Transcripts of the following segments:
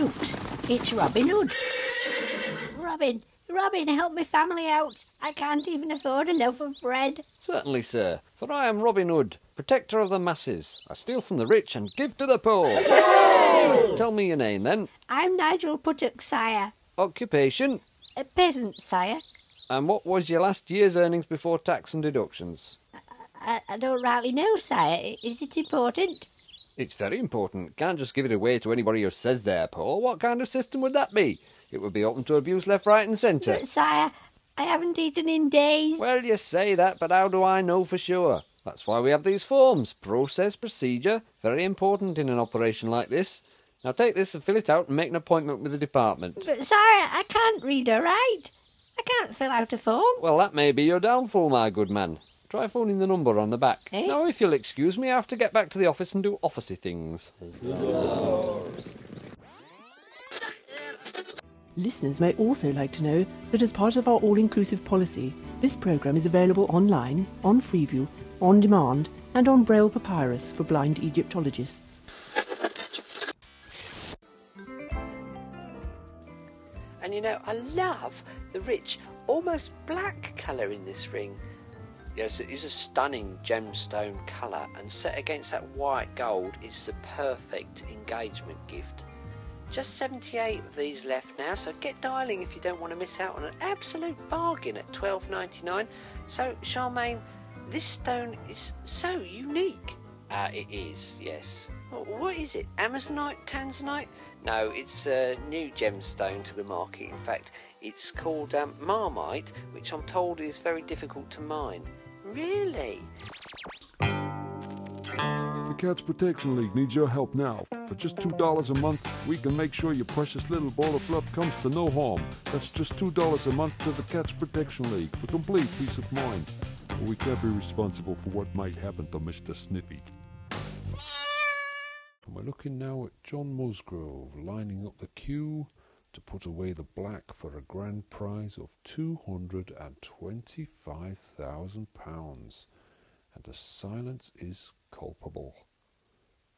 Dukes, it's Robin Hood. Robin, Robin, help my family out. I can't even afford a loaf of bread. Certainly, sir, for I am Robin Hood, protector of the masses. I steal from the rich and give to the poor. Tell me your name, then. I'm Nigel Puttock, sire. Occupation? A peasant, sire. And what was your last year's earnings before tax and deductions? I, I don't rightly know, sire. Is it important? It's very important. Can't just give it away to anybody who says they're poor. What kind of system would that be? It would be open to abuse left, right, and centre. But, sire, I haven't eaten in days. Well, you say that, but how do I know for sure? That's why we have these forms. Process, procedure, very important in an operation like this. Now take this and fill it out and make an appointment with the department. But, sire, I can't read or write. I can't fill out a form. Well, that may be your downfall, my good man. Try phoning the number on the back. Eh? Now, if you'll excuse me, I have to get back to the office and do officey things. Listeners may also like to know that as part of our all inclusive policy, this programme is available online, on Freeview, on demand, and on Braille Papyrus for blind Egyptologists. And you know, I love the rich, almost black colour in this ring. Yes, it is a stunning gemstone colour, and set against that white gold it's the perfect engagement gift. Just 78 of these left now, so get dialing if you don't want to miss out on an absolute bargain at 12.99. So, Charmaine, this stone is so unique. Uh, it is, yes. What is it? Amazonite? Tanzanite? No, it's a new gemstone to the market. In fact, it's called um, Marmite, which I'm told is very difficult to mine. Really? The Cats Protection League needs your help now. For just $2 a month, we can make sure your precious little ball of fluff comes to no harm. That's just $2 a month to the Cats Protection League for complete peace of mind. But we can't be responsible for what might happen to Mr. Sniffy. And we're looking now at John Musgrove lining up the cue to put away the black for a grand prize of £225,000. And the silence is culpable.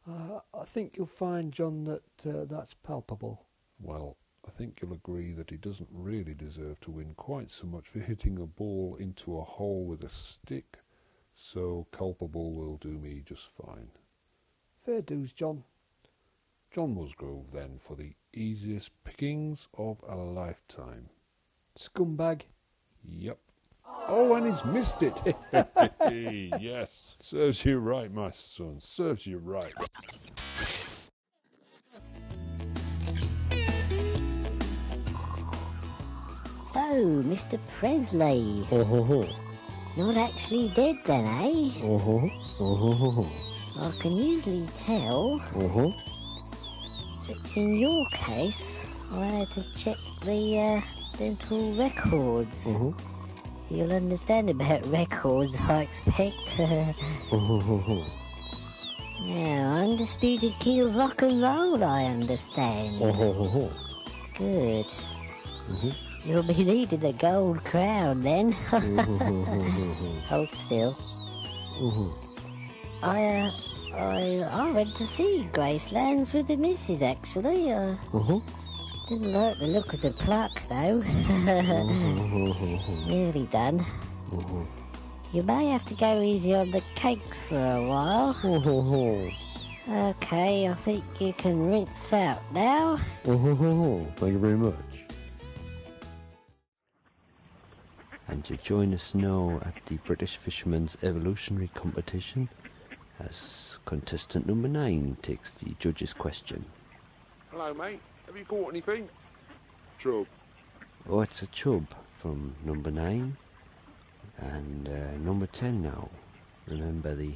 Uh, I think you'll find, John, that uh, that's palpable. Well, I think you'll agree that he doesn't really deserve to win quite so much for hitting a ball into a hole with a stick, so culpable will do me just fine. Fair dues, John. John Musgrove, then, for the easiest pickings of a lifetime. Scumbag. Yep. Oh, and he's missed it. yes. Serves you right, my son. Serves you right. So, Mr. Presley. Not actually dead then, eh? I can usually tell. Except in your case, I had to check the uh, dental records. Mm-hmm. You'll understand about records, I expect. now, undisputed key of rock and roll, I understand. Mm-hmm. Good. Mm-hmm. You'll be needing a gold crown then. Hold still. I, uh, I, I went to see Gracelands with the missus actually. Uh, mm-hmm. Didn't like the look of the plaque though. Mm-hmm. Nearly done. Mm-hmm. You may have to go easy on the cakes for a while. Okay, I think you can rinse out now. Thank you very much. And to join us now at the British Fishermen's Evolutionary Competition as contestant number nine takes the judge's question. Hello, mate. Have you caught anything? True. Oh, it's a chub from number nine. And uh, number ten now. Remember, the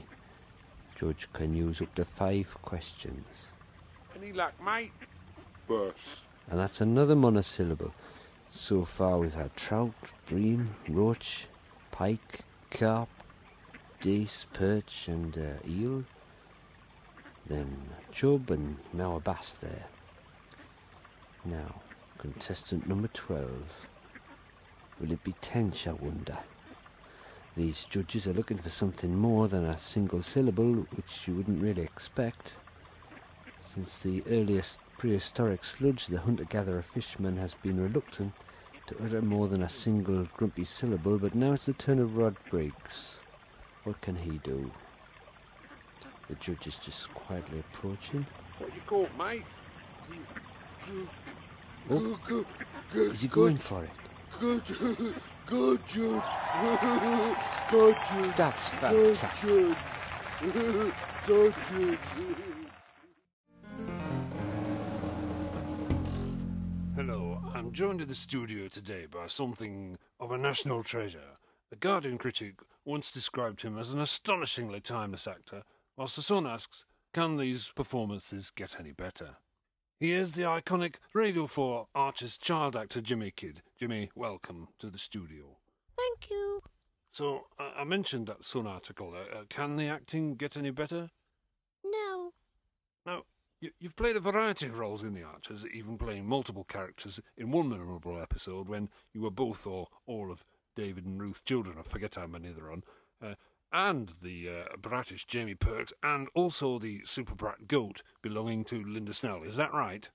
judge can use up to five questions. Any luck, mate? Bus. And that's another monosyllable. So far we've had trout, bream, roach, pike, carp, dace, perch and uh, eel. Then chub and now a bass there. Now, contestant number 12. Will it be tench, I wonder? These judges are looking for something more than a single syllable, which you wouldn't really expect, since the earliest prehistoric sludge, the hunter-gatherer fishman has been reluctant to utter more than a single grumpy syllable, but now it's the turn of Rod Briggs. What can he do? The judge is just quietly approaching. What do you call, mate? Oh, is he going for it? Good, good, good, good, That's fantastic. good, Hello, I'm joined in the studio today by something of a national treasure. The Guardian critic once described him as an astonishingly timeless actor, whilst the Sun asks, can these performances get any better? He is the iconic Radio 4 Archer's child actor Jimmy Kidd. Jimmy, welcome to the studio. Thank you. So, I mentioned that Sun article. Uh, uh, can the acting get any better? No. Now, you, you've played a variety of roles in The Archers, even playing multiple characters in one memorable episode when you were both or all of David and Ruth's children. I forget how many there are on. Uh, and the uh, bratish Jamie Perks, and also the super brat goat belonging to Linda Snell. Is that right?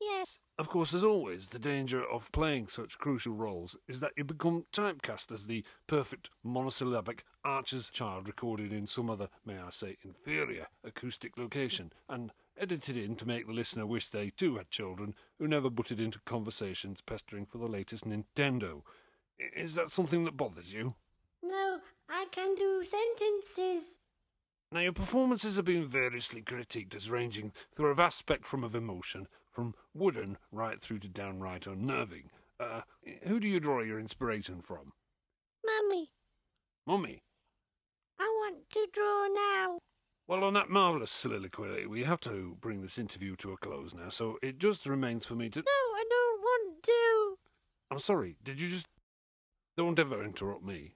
Yes. Of course, as always, the danger of playing such crucial roles is that you become typecast as the perfect monosyllabic archer's child recorded in some other, may I say, inferior acoustic location, and edited in to make the listener wish they too had children who never butted into conversations pestering for the latest Nintendo. Is that something that bothers you? No, I can do sentences. Now, your performances have been variously critiqued as ranging through a vast spectrum of emotion, from wooden right through to downright unnerving. Uh, who do you draw your inspiration from? Mummy, Mummy? I want to draw now. Well, on that marvellous soliloquy, we have to bring this interview to a close now, so it just remains for me to. No, I don't want to. I'm sorry, did you just. Don't ever interrupt me.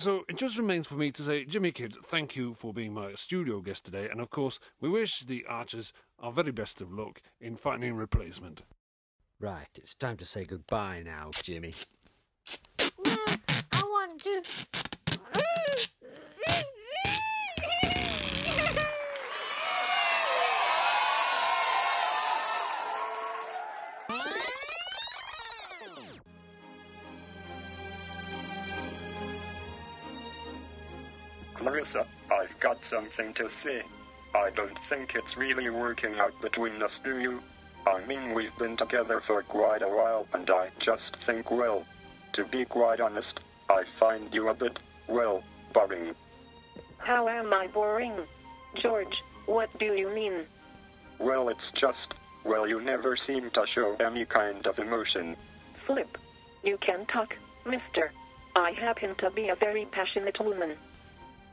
All right. So it just remains for me to say, Jimmy Kidd, thank you for being my studio guest today, and of course, we wish the Archers our very best of luck in finding a replacement. Right, it's time to say goodbye now, Jimmy. No, I want to. Clarissa, I've got something to say. I don't think it's really working out between us, do you? I mean, we've been together for quite a while, and I just think, well, to be quite honest, I find you a bit, well, boring. How am I boring? George, what do you mean? Well, it's just, well, you never seem to show any kind of emotion. Flip. You can talk, mister. I happen to be a very passionate woman.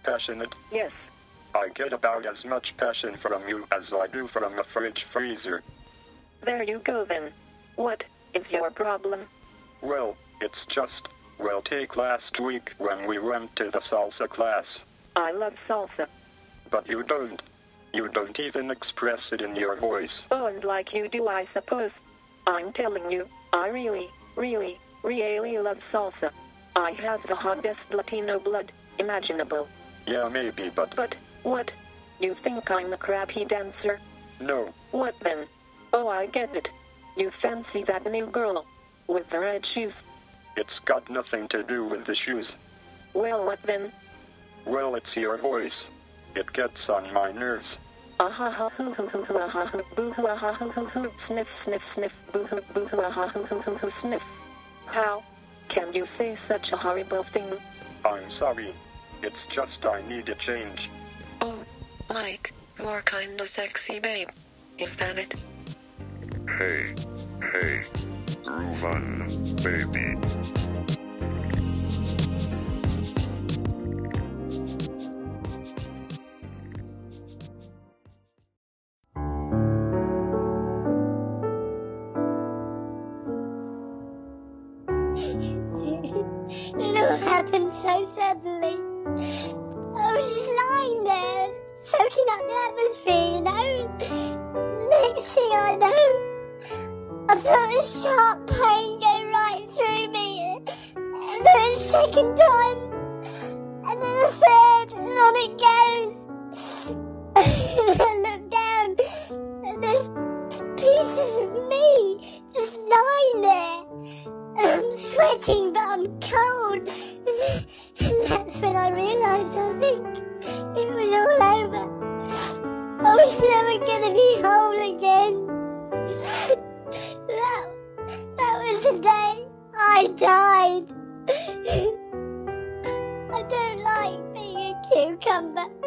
Passionate. Yes. I get about as much passion from you as I do from a fridge freezer. There you go then. What is your problem? Well, it's just, well, take last week when we went to the salsa class. I love salsa. But you don't. You don't even express it in your voice. Oh, and like you do, I suppose. I'm telling you, I really, really, really love salsa. I have the hottest Latino blood imaginable. Yeah, maybe, but But, what? You think I'm a crappy dancer? no. What then? Oh, I get it. You fancy that new girl with the red shoes. It's got nothing to do with the shoes. Well, what then? Well, it's your voice. It gets on my nerves. Ah ha ha ah ha ah ha sniff sniff sniff boo hoo boo ah ha hoo sniff. How can you say such a horrible thing? I'm sorry. It's just I need a change. Oh, like you're kinda sexy, babe. Is that it? Hey, hey, Reuven, baby. it all happened so suddenly. I was just lying there, soaking up the atmosphere, you know. Next thing I know, I felt a sharp pain go right through me. And then a second time, and then a third, and on it goes. Day I died. I don't like being a cucumber.